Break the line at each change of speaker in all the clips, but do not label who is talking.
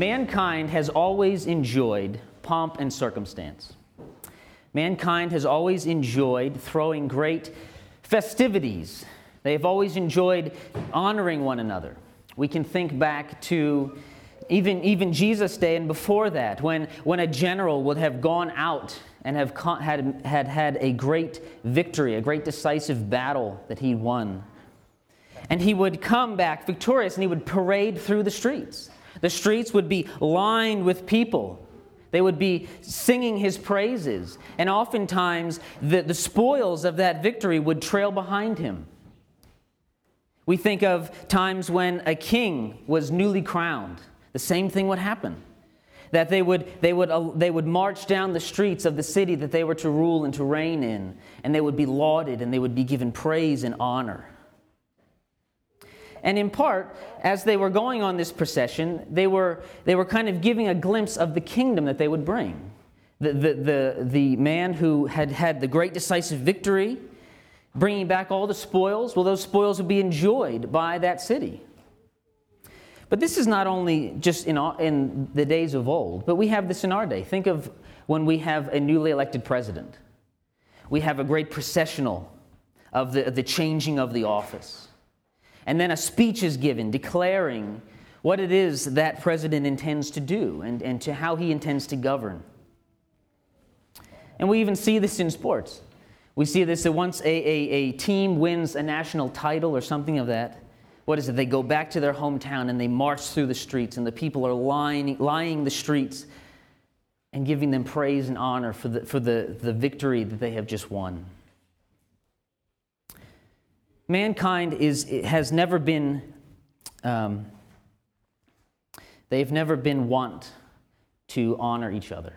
Mankind has always enjoyed pomp and circumstance. Mankind has always enjoyed throwing great festivities. They have always enjoyed honoring one another. We can think back to even, even Jesus' day and before that, when, when a general would have gone out and have had, had had a great victory, a great decisive battle that he won. And he would come back victorious and he would parade through the streets. The streets would be lined with people. They would be singing his praises. And oftentimes, the, the spoils of that victory would trail behind him. We think of times when a king was newly crowned. The same thing would happen. That they would, they, would, uh, they would march down the streets of the city that they were to rule and to reign in, and they would be lauded and they would be given praise and honor. And in part, as they were going on this procession, they were, they were kind of giving a glimpse of the kingdom that they would bring. The, the, the, the man who had had the great decisive victory, bringing back all the spoils, well, those spoils would be enjoyed by that city. But this is not only just in, in the days of old, but we have this in our day. Think of when we have a newly elected president. We have a great processional of the, the changing of the office. And then a speech is given declaring what it is that president intends to do and, and to how he intends to govern. And we even see this in sports. We see this that once a, a, a team wins a national title or something of that, what is it? They go back to their hometown and they march through the streets, and the people are lying, lying the streets and giving them praise and honor for the, for the, the victory that they have just won mankind is, has never been, um, they've never been want to honor each other.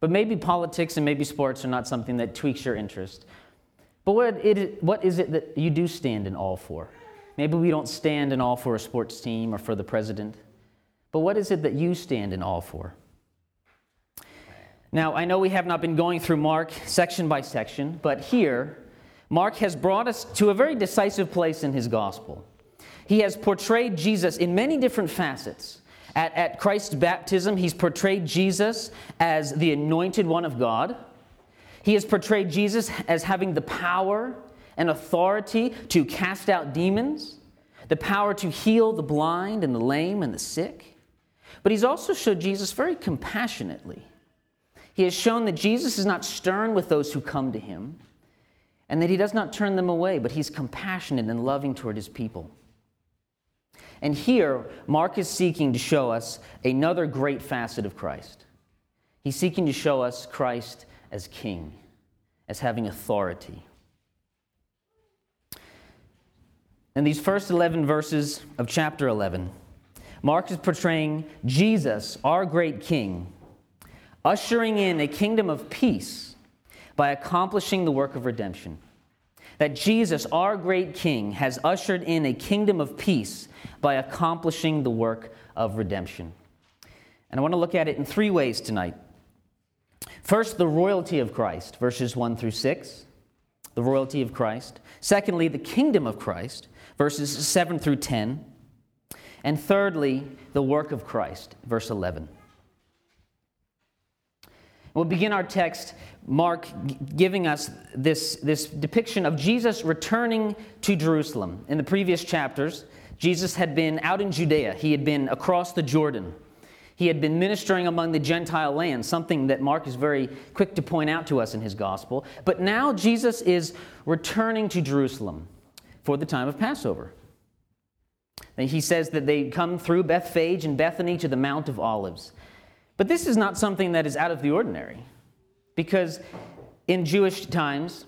But maybe politics and maybe sports are not something that tweaks your interest. But what, it, what is it that you do stand in awe for? Maybe we don't stand in awe for a sports team or for the president. But what is it that you stand in awe for? Now, I know we have not been going through Mark section by section, but here, Mark has brought us to a very decisive place in his gospel. He has portrayed Jesus in many different facets. At, at Christ's baptism, he's portrayed Jesus as the anointed one of God. He has portrayed Jesus as having the power and authority to cast out demons, the power to heal the blind and the lame and the sick. But he's also showed Jesus very compassionately. He has shown that Jesus is not stern with those who come to him, and that he does not turn them away, but he's compassionate and loving toward his people. And here, Mark is seeking to show us another great facet of Christ. He's seeking to show us Christ as king, as having authority. In these first 11 verses of chapter 11, Mark is portraying Jesus, our great king, ushering in a kingdom of peace by accomplishing the work of redemption. That Jesus, our great King, has ushered in a kingdom of peace by accomplishing the work of redemption. And I want to look at it in three ways tonight. First, the royalty of Christ, verses 1 through 6, the royalty of Christ. Secondly, the kingdom of Christ, verses 7 through 10. And thirdly, the work of Christ, verse 11. We'll begin our text, Mark giving us this, this depiction of Jesus returning to Jerusalem. In the previous chapters, Jesus had been out in Judea, he had been across the Jordan. He had been ministering among the Gentile lands, something that Mark is very quick to point out to us in his gospel. But now Jesus is returning to Jerusalem for the time of Passover. And he says that they come through Bethphage and Bethany to the Mount of Olives. But this is not something that is out of the ordinary, because in Jewish times,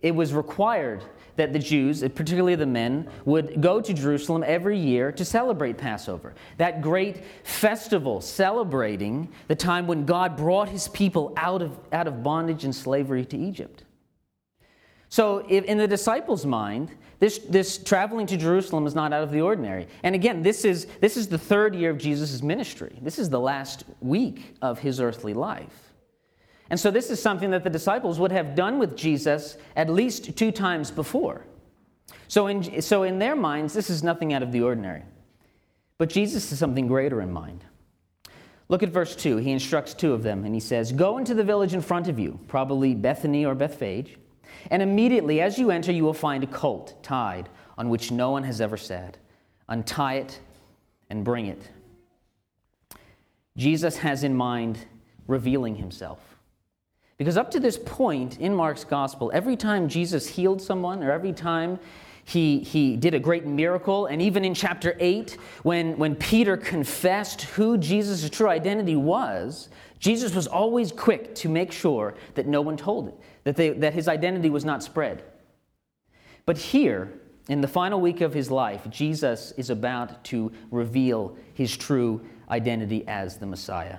it was required that the Jews, particularly the men, would go to Jerusalem every year to celebrate Passover. That great festival celebrating the time when God brought his people out of, out of bondage and slavery to Egypt. So, in the disciples' mind, this, this traveling to Jerusalem is not out of the ordinary. And again, this is, this is the third year of Jesus' ministry. This is the last week of his earthly life. And so, this is something that the disciples would have done with Jesus at least two times before. So in, so, in their minds, this is nothing out of the ordinary. But Jesus has something greater in mind. Look at verse 2. He instructs two of them, and he says, Go into the village in front of you, probably Bethany or Bethphage. And immediately as you enter, you will find a colt tied on which no one has ever sat. Untie it and bring it. Jesus has in mind revealing himself. Because up to this point in Mark's gospel, every time Jesus healed someone or every time he, he did a great miracle, and even in chapter 8, when, when Peter confessed who Jesus' true identity was, Jesus was always quick to make sure that no one told it, that, they, that his identity was not spread. But here, in the final week of his life, Jesus is about to reveal his true identity as the Messiah.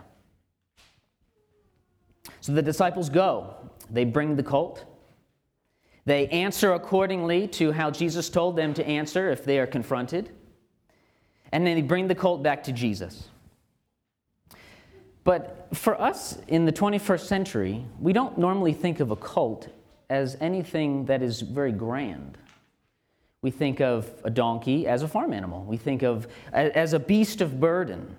So the disciples go. They bring the colt. They answer accordingly to how Jesus told them to answer if they are confronted. And then they bring the colt back to Jesus. But for us in the 21st century, we don't normally think of a cult as anything that is very grand. We think of a donkey as a farm animal, we think of as a beast of burden.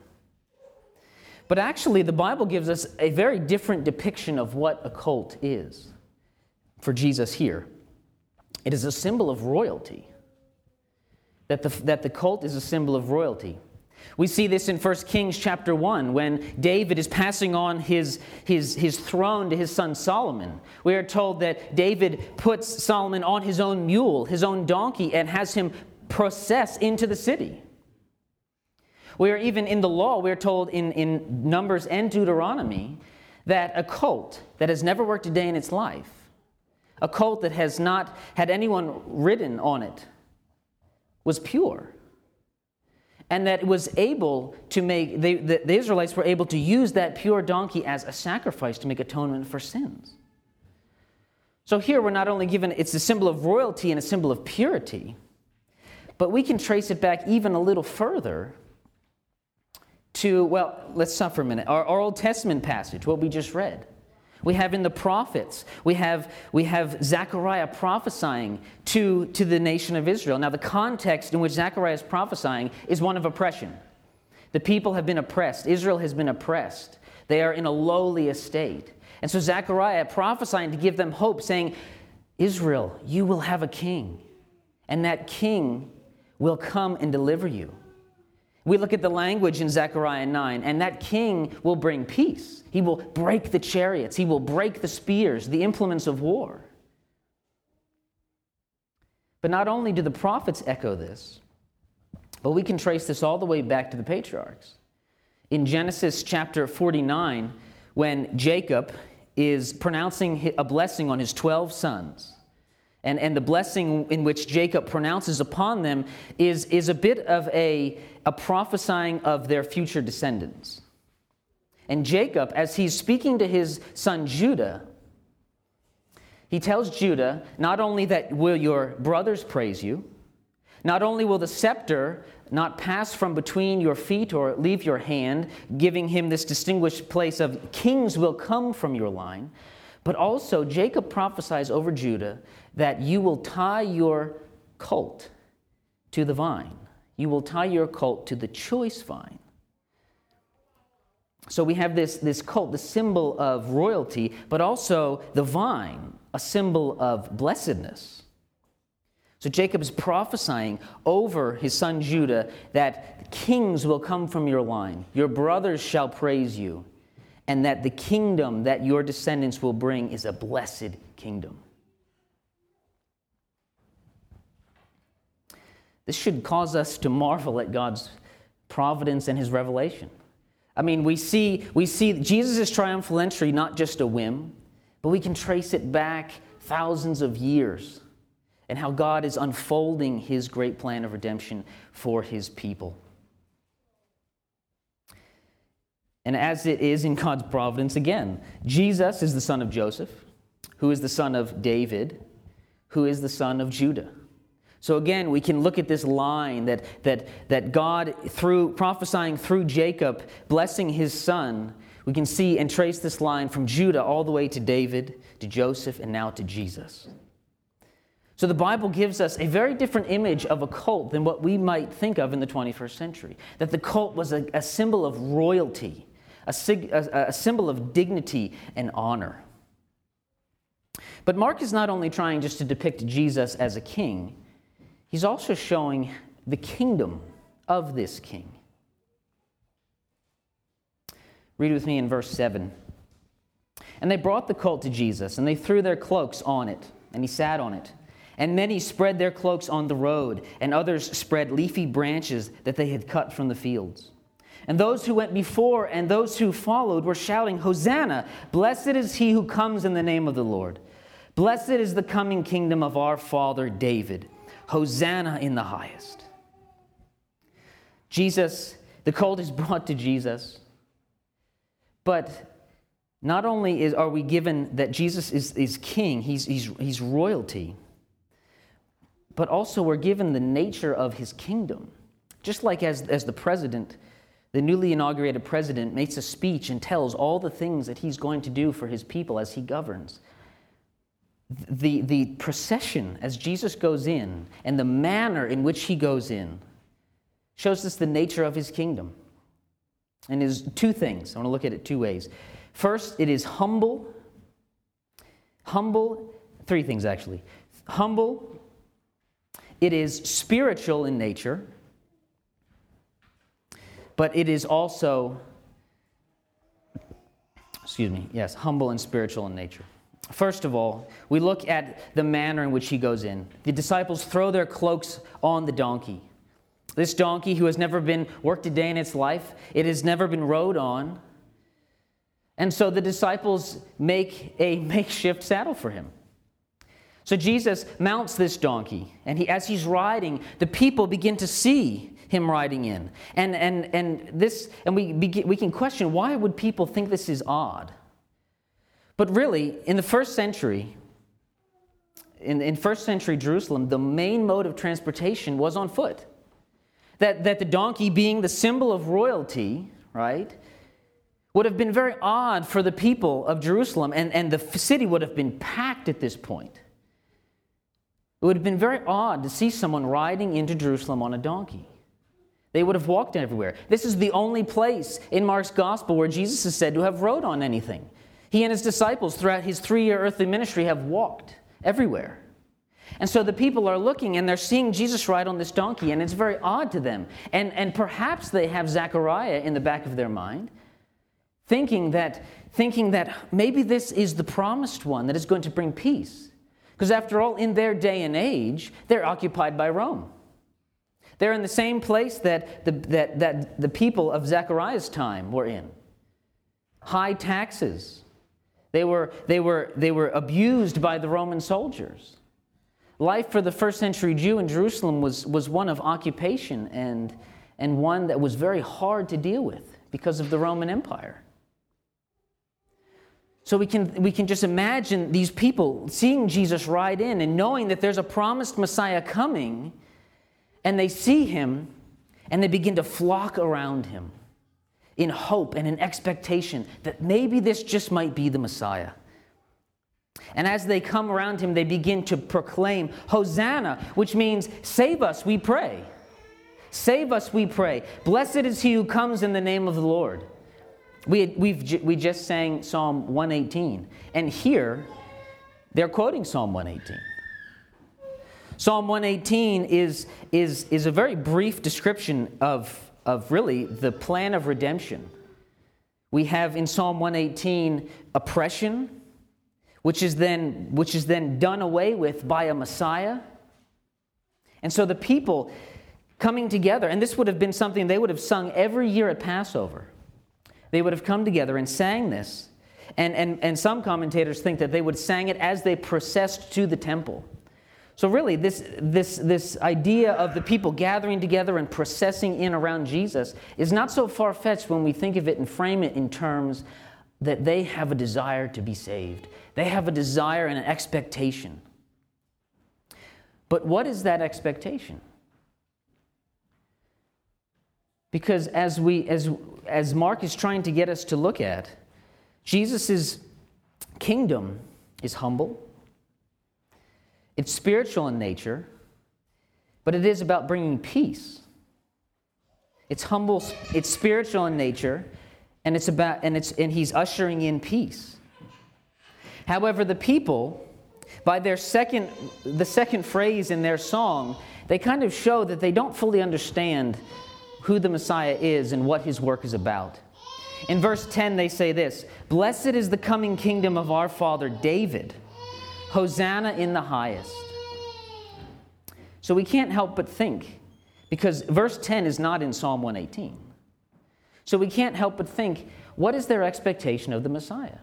But actually, the Bible gives us a very different depiction of what a cult is for Jesus here. It is a symbol of royalty. That the, that the cult is a symbol of royalty. We see this in 1 Kings chapter 1 when David is passing on his, his, his throne to his son Solomon. We are told that David puts Solomon on his own mule, his own donkey, and has him process into the city. We are even in the law, we are told in, in Numbers and Deuteronomy that a colt that has never worked a day in its life, a colt that has not had anyone ridden on it, was pure and that was able to make, they, the, the Israelites were able to use that pure donkey as a sacrifice to make atonement for sins. So here we're not only given, it's a symbol of royalty and a symbol of purity, but we can trace it back even a little further to, well, let's stop for a minute. Our, our Old Testament passage, what we just read. We have in the prophets, we have, we have Zechariah prophesying to, to the nation of Israel. Now, the context in which Zechariah is prophesying is one of oppression. The people have been oppressed, Israel has been oppressed. They are in a lowly estate. And so, Zechariah prophesying to give them hope, saying, Israel, you will have a king, and that king will come and deliver you. We look at the language in Zechariah 9, and that king will bring peace. He will break the chariots, he will break the spears, the implements of war. But not only do the prophets echo this, but we can trace this all the way back to the patriarchs. In Genesis chapter 49, when Jacob is pronouncing a blessing on his 12 sons, and, and the blessing in which Jacob pronounces upon them is, is a bit of a, a prophesying of their future descendants. And Jacob, as he's speaking to his son Judah, he tells Judah not only that will your brothers praise you, not only will the scepter not pass from between your feet or leave your hand, giving him this distinguished place of kings will come from your line, but also Jacob prophesies over Judah that you will tie your colt to the vine. You will tie your colt to the choice vine. So we have this, this colt, the symbol of royalty, but also the vine, a symbol of blessedness. So Jacob is prophesying over his son Judah that kings will come from your line, your brothers shall praise you, and that the kingdom that your descendants will bring is a blessed kingdom. This should cause us to marvel at God's providence and his revelation. I mean, we see, we see Jesus' triumphal entry not just a whim, but we can trace it back thousands of years. and how God is unfolding his great plan of redemption for his people. And as it is in God's providence, again, Jesus is the son of Joseph, who is the son of David, who is the son of Judah. So again, we can look at this line that, that, that God, through prophesying through Jacob, blessing his son, we can see and trace this line from Judah all the way to David, to Joseph, and now to Jesus. So the Bible gives us a very different image of a cult than what we might think of in the 21st century. That the cult was a, a symbol of royalty, a, sig, a, a symbol of dignity and honor. But Mark is not only trying just to depict Jesus as a king, he's also showing the kingdom of this king. Read with me in verse 7. And they brought the colt to Jesus, and they threw their cloaks on it, and he sat on it. And many spread their cloaks on the road, and others spread leafy branches that they had cut from the fields. And those who went before and those who followed were shouting, Hosanna! Blessed is he who comes in the name of the Lord. Blessed is the coming kingdom of our father David. Hosanna in the highest. Jesus, the colt is brought to Jesus. But not only is, are we given that Jesus is, is king, he's, he's, he's royalty, but also we're given the nature of his kingdom. Just like as, as the president, the newly inaugurated president, makes a speech and tells all the things that he's going to do for his people as he governs. The, the procession as Jesus goes in and the manner in which he goes in shows us the nature of his kingdom. And is two things. I want to look at it two ways. First, it is humble. Humble, three things actually. Humble, it is spiritual in nature, but it is also, excuse me, yes, humble and spiritual in nature. First of all, we look at the manner in which he goes in. The disciples throw their cloaks on the donkey. This donkey, who has never been worked a day in its life, it has never been rode on. And so the disciples make a makeshift saddle for him. So Jesus mounts this donkey, and he, as he's riding, the people begin to see him riding in. And, and, and, this, and we, begin, we can question why would people think this is odd? But really, in the first century, in, in first century Jerusalem, the main mode of transportation was on foot. That, that the donkey, being the symbol of royalty, right, would have been very odd for the people of Jerusalem, and, and the city would have been packed at this point. It would have been very odd to see someone riding into Jerusalem on a donkey. They would have walked everywhere. This is the only place in Mark's gospel where Jesus is said to have rode on anything. He and his disciples, throughout his three year earthly ministry, have walked everywhere. And so the people are looking and they're seeing Jesus ride on this donkey, and it's very odd to them. And, and perhaps they have Zechariah in the back of their mind, thinking that, thinking that maybe this is the promised one that is going to bring peace. Because after all, in their day and age, they're occupied by Rome. They're in the same place that the, that, that the people of Zechariah's time were in high taxes. They were, they, were, they were abused by the Roman soldiers. Life for the first century Jew in Jerusalem was, was one of occupation and, and one that was very hard to deal with because of the Roman Empire. So we can, we can just imagine these people seeing Jesus ride in and knowing that there's a promised Messiah coming, and they see him and they begin to flock around him in hope and in expectation that maybe this just might be the Messiah. And as they come around him, they begin to proclaim, Hosanna, which means, Save us, we pray. Save us, we pray. Blessed is he who comes in the name of the Lord. We, we've, we just sang Psalm 118, and here they're quoting Psalm 118. Psalm 118 is, is, is a very brief description of, of really the plan of redemption. We have in Psalm 118 oppression, which is then, which is then done away with by a Messiah. And so the people coming together, and this would have been something they would have sung every year at Passover. They would have come together and sang this. And, and, and some commentators think that they would sang it as they processed to the temple. So, really, this, this, this idea of the people gathering together and processing in around Jesus is not so far fetched when we think of it and frame it in terms that they have a desire to be saved. They have a desire and an expectation. But what is that expectation? Because as, we, as, as Mark is trying to get us to look at, Jesus' kingdom is humble it's spiritual in nature, but it is about bringing peace. It's humble, it's spiritual in nature, and it's about and it's and he's ushering in peace. However, the people, by their second the second phrase in their song, they kind of show that they don't fully understand who the Messiah is and what his work is about. In verse 10, they say this Blessed is the coming kingdom of our father David. Hosanna in the highest. So we can't help but think, because verse 10 is not in Psalm 118. So we can't help but think, what is their expectation of the Messiah?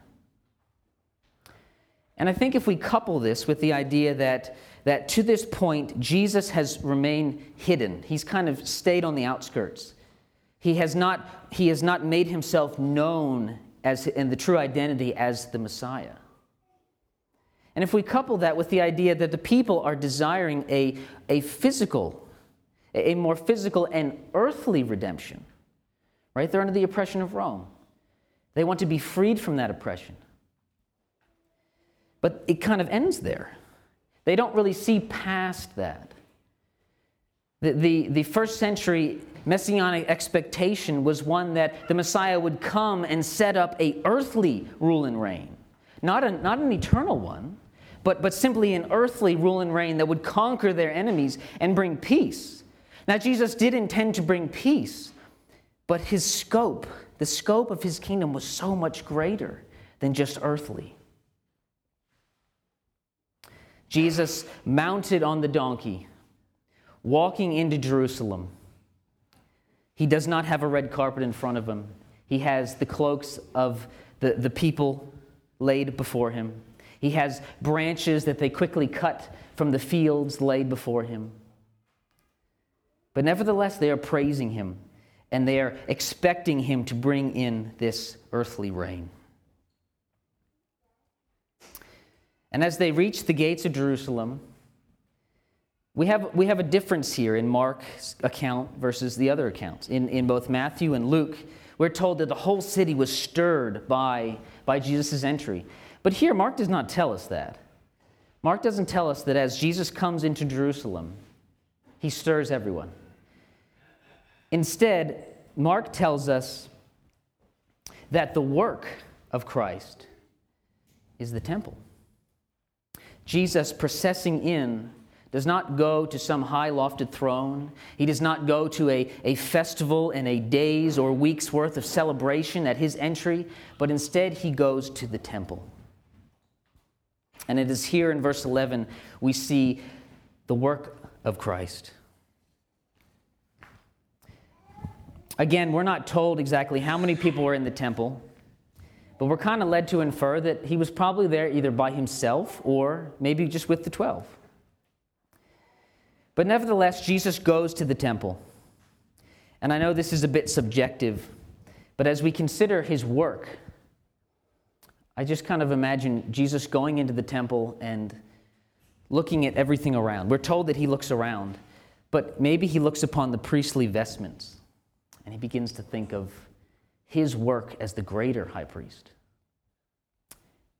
And I think if we couple this with the idea that, that to this point, Jesus has remained hidden, he's kind of stayed on the outskirts. He has not, he has not made himself known as in the true identity as the Messiah. And if we couple that with the idea that the people are desiring a, a physical, a more physical and earthly redemption, right? They're under the oppression of Rome. They want to be freed from that oppression. But it kind of ends there. They don't really see past that. The, the, the first century messianic expectation was one that the Messiah would come and set up a earthly rule and reign, not, a, not an eternal one but, but simply an earthly rule and reign that would conquer their enemies and bring peace. Now, Jesus did intend to bring peace, but his scope, the scope of his kingdom, was so much greater than just earthly. Jesus, mounted on the donkey, walking into Jerusalem, he does not have a red carpet in front of him. He has the cloaks of the, the people laid before him. He has branches that they quickly cut from the fields laid before him. But nevertheless, they are praising him and they are expecting him to bring in this earthly reign. And as they reach the gates of Jerusalem, we have, we have a difference here in Mark's account versus the other accounts. In, in both Matthew and Luke, we're told that the whole city was stirred by, by Jesus' entry. But here, Mark does not tell us that. Mark doesn't tell us that as Jesus comes into Jerusalem, he stirs everyone. Instead, Mark tells us that the work of Christ is the temple. Jesus processing in does not go to some high lofted throne. He does not go to a, a festival and a day's or week's worth of celebration at his entry, but instead he goes to the temple. And it is here in verse 11 we see the work of Christ. Again, we're not told exactly how many people were in the temple, but we're kind of led to infer that he was probably there either by himself or maybe just with the 12. But nevertheless, Jesus goes to the temple. And I know this is a bit subjective, but as we consider his work, I just kind of imagine Jesus going into the temple and looking at everything around. We're told that he looks around, but maybe he looks upon the priestly vestments and he begins to think of his work as the greater high priest.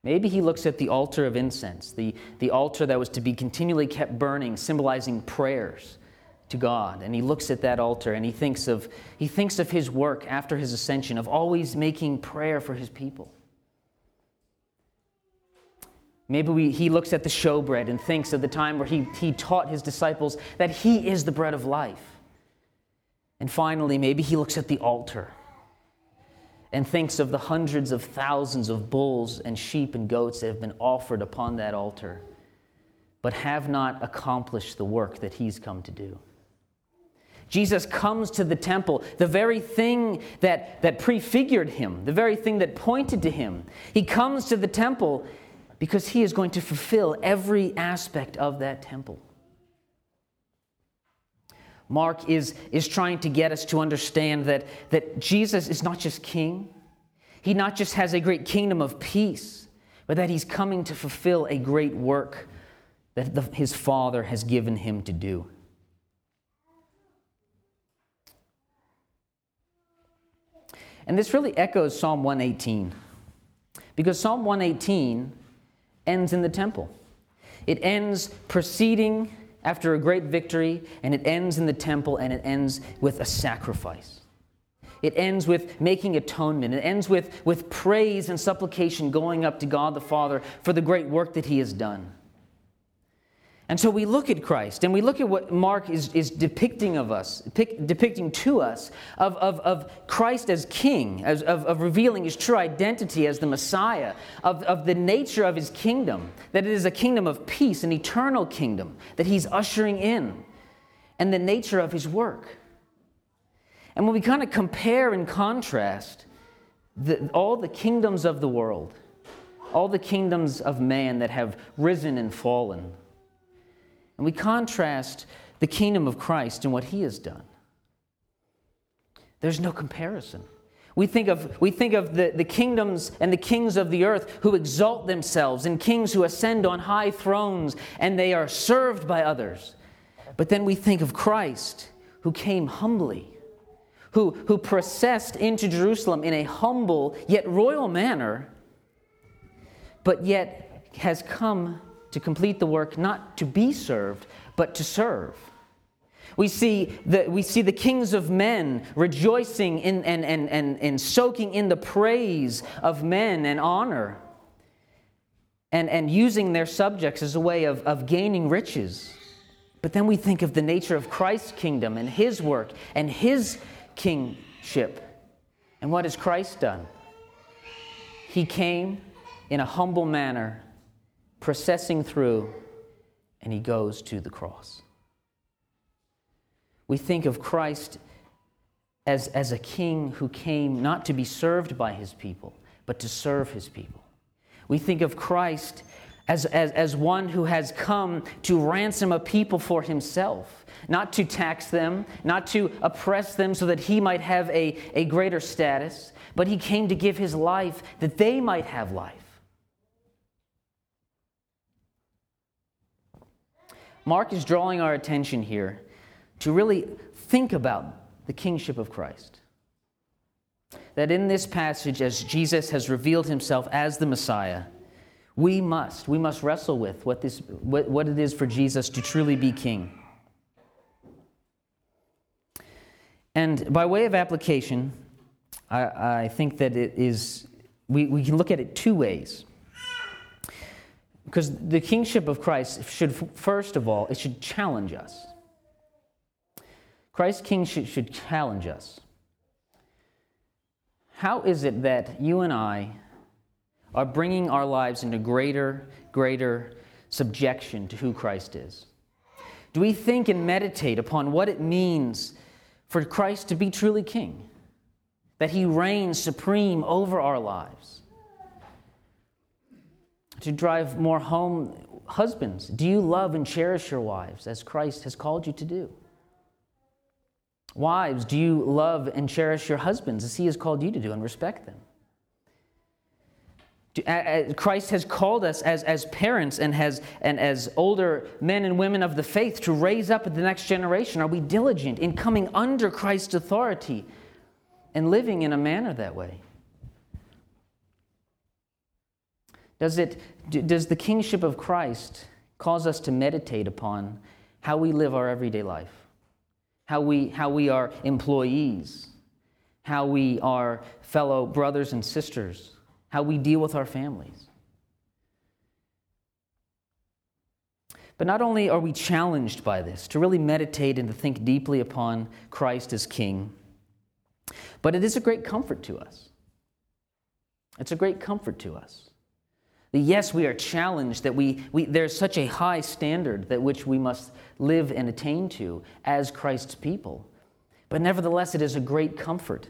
Maybe he looks at the altar of incense, the, the altar that was to be continually kept burning, symbolizing prayers to God. And he looks at that altar and he thinks of, he thinks of his work after his ascension, of always making prayer for his people. Maybe we, he looks at the showbread and thinks of the time where he, he taught his disciples that he is the bread of life. And finally, maybe he looks at the altar and thinks of the hundreds of thousands of bulls and sheep and goats that have been offered upon that altar, but have not accomplished the work that he's come to do. Jesus comes to the temple, the very thing that, that prefigured him, the very thing that pointed to him. He comes to the temple because he is going to fulfill every aspect of that temple. Mark is, is trying to get us to understand that, that Jesus is not just king, he not just has a great kingdom of peace, but that he's coming to fulfill a great work that the, his Father has given him to do. And this really echoes Psalm 118, because Psalm 118 ends in the temple. It ends proceeding after a great victory, and it ends in the temple, and it ends with a sacrifice. It ends with making atonement. It ends with, with praise and supplication going up to God the Father for the great work that He has done. And so we look at Christ and we look at what Mark is, is depicting of us, pic, depicting to us of, of, of Christ as king, as, of, of revealing his true identity as the Messiah, of, of the nature of his kingdom, that it is a kingdom of peace, an eternal kingdom that he's ushering in, and the nature of his work. And when we kind of compare and contrast the, all the kingdoms of the world, all the kingdoms of man that have risen and fallen, and we contrast the kingdom of Christ and what he has done. There's no comparison. We think of, we think of the, the kingdoms and the kings of the earth who exalt themselves, and kings who ascend on high thrones and they are served by others. But then we think of Christ who came humbly, who, who processed into Jerusalem in a humble yet royal manner, but yet has come to complete the work not to be served, but to serve. We see, the, we see the kings of men rejoicing in, and, and, and, and soaking in the praise of men and honor, and, and using their subjects as a way of, of gaining riches. But then we think of the nature of Christ's kingdom and his work and his kingship. And what has Christ done? He came in a humble manner processing through, and he goes to the cross. We think of Christ as, as a king who came not to be served by his people, but to serve his people. We think of Christ as, as, as one who has come to ransom a people for himself, not to tax them, not to oppress them so that he might have a, a greater status, but he came to give his life that they might have life. Mark is drawing our attention here to really think about the kingship of Christ. That in this passage, as Jesus has revealed himself as the Messiah, we must, we must wrestle with what, this, what, what it is for Jesus to truly be king. And by way of application, I, I think that it is, we, we can look at it two ways. Because the kingship of Christ should, first of all, it should challenge us. Christ's kingship should challenge us. How is it that you and I are bringing our lives into greater, greater subjection to who Christ is? Do we think and meditate upon what it means for Christ to be truly king? That he reigns supreme over our lives? To drive more home, husbands, do you love and cherish your wives as Christ has called you to do? Wives, do you love and cherish your husbands as he has called you to do and respect them? Christ has called us as, as parents and, has, and as older men and women of the faith to raise up the next generation. Are we diligent in coming under Christ's authority and living in a manner that way? Does, it, does the kingship of Christ cause us to meditate upon how we live our everyday life? How we, how we are employees? How we are fellow brothers and sisters? How we deal with our families? But not only are we challenged by this to really meditate and to think deeply upon Christ as King, but it is a great comfort to us. It's a great comfort to us. Yes, we are challenged that we, we, there's such a high standard that which we must live and attain to as Christ's people. But nevertheless, it is a great comfort.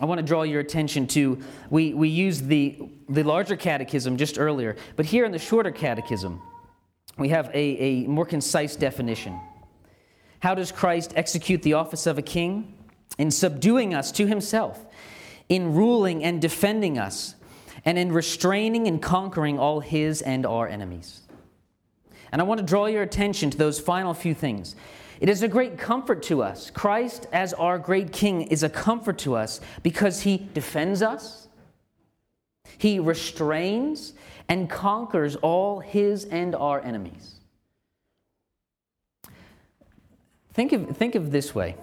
I want to draw your attention to, we, we used the, the larger catechism just earlier, but here in the shorter catechism, we have a, a more concise definition. How does Christ execute the office of a king? In subduing us to himself, in ruling and defending us, and in restraining and conquering all his and our enemies. And I want to draw your attention to those final few things. It is a great comfort to us. Christ, as our great King, is a comfort to us because he defends us, he restrains and conquers all his and our enemies. Think of, think of this way,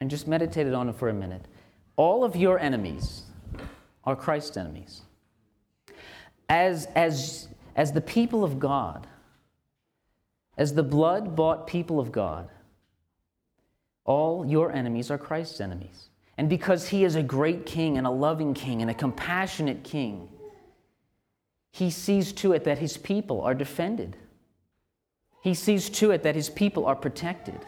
and just meditate on it for a minute. All of your enemies are Christ's enemies. As, as, as the people of God, as the blood bought people of God, all your enemies are Christ's enemies. And because he is a great king and a loving king and a compassionate king, he sees to it that his people are defended. He sees to it that his people are protected.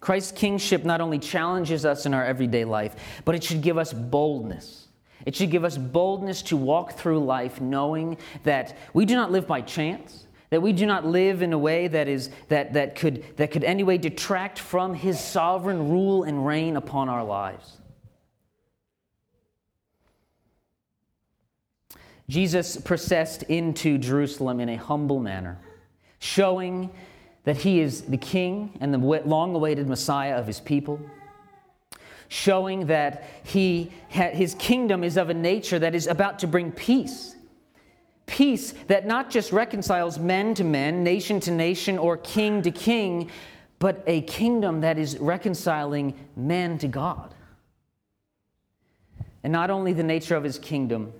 Christ's kingship not only challenges us in our everyday life, but it should give us boldness it should give us boldness to walk through life knowing that we do not live by chance, that we do not live in a way that, is, that, that, could, that could anyway detract from his sovereign rule and reign upon our lives. Jesus processed into Jerusalem in a humble manner, showing that he is the king and the long awaited Messiah of his people showing that he, his kingdom is of a nature that is about to bring peace. Peace that not just reconciles men to men, nation to nation, or king to king, but a kingdom that is reconciling man to God. And not only the nature of his kingdom,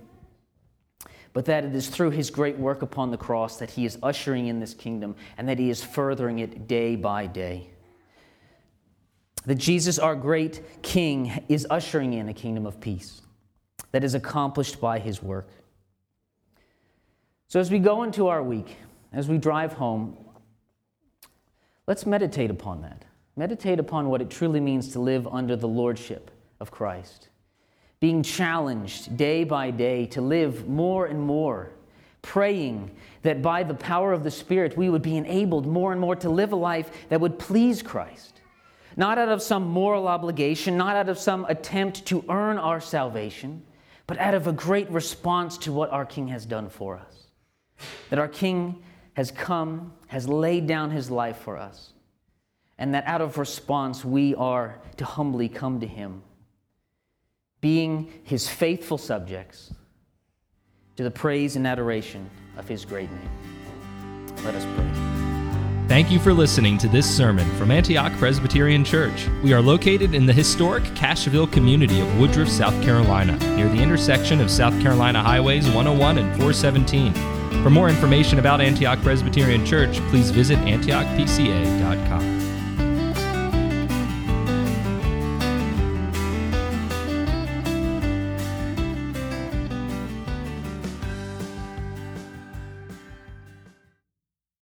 but that it is through his great work upon the cross that he is ushering in this kingdom and that he is furthering it day by day that Jesus, our great King, is ushering in a kingdom of peace that is accomplished by his work. So, as we go into our week, as we drive home, let's meditate upon that. Meditate upon what it truly means to live under the lordship of Christ. Being challenged day by day to live more and more, praying that by the power of the Spirit we would be enabled more and more to live a life that would please Christ not out of some moral obligation, not out of some attempt to earn our salvation, but out of a great response to what our King has done for us. That our King has come, has laid down his life for us, and that out of response we are to humbly come to him, being his faithful subjects to the praise and adoration of his great name. Let us pray.
Thank you for listening to this sermon from Antioch Presbyterian Church. We are located in the historic Cashville community of Woodruff, South Carolina, near the intersection of South Carolina Highways 101 and 417. For more information about Antioch Presbyterian Church, please visit antiochpca.com.